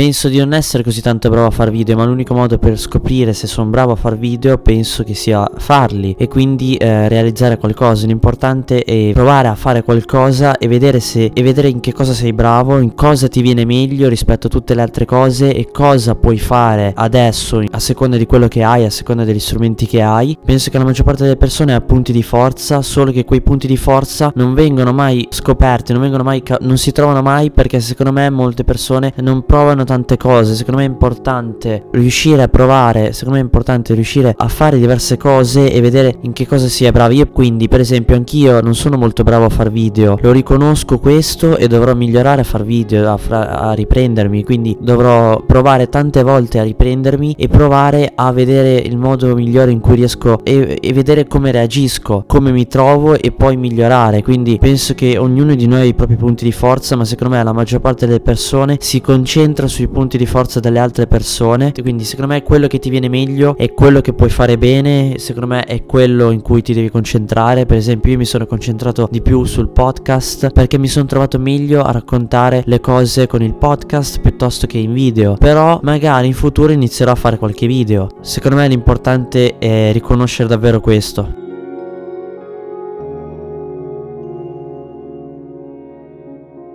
penso di non essere così tanto bravo a fare video, ma l'unico modo per scoprire se sono bravo a fare video penso che sia farli e quindi eh, realizzare qualcosa. L'importante è provare a fare qualcosa e vedere se e vedere in che cosa sei bravo, in cosa ti viene meglio rispetto a tutte le altre cose e cosa puoi fare adesso a seconda di quello che hai, a seconda degli strumenti che hai. Penso che la maggior parte delle persone ha punti di forza, solo che quei punti di forza non vengono mai scoperti, non vengono mai non si trovano mai perché secondo me molte persone non provano tante cose. Secondo me è importante riuscire a provare, secondo me è importante riuscire a fare diverse cose e vedere in che cosa si è bravi. Io quindi, per esempio, anch'io non sono molto bravo a far video, lo riconosco questo e dovrò migliorare a far video, a, fra- a riprendermi, quindi dovrò provare tante volte a riprendermi e provare a vedere il modo migliore in cui riesco e, e vedere come reagisco, come mi trovo e poi migliorare. Quindi penso che ognuno di noi ha i propri punti di forza, ma secondo me la maggior parte delle persone si concentra sui punti di forza delle altre persone. Quindi secondo me quello che ti viene meglio è quello che puoi fare bene, secondo me è quello in cui ti devi concentrare. Per esempio io mi sono concentrato di più sul podcast perché mi sono trovato meglio a raccontare le cose con il podcast piuttosto che in video. Però magari in futuro inizierò a fare qualche video. Secondo me l'importante è riconoscere davvero questo.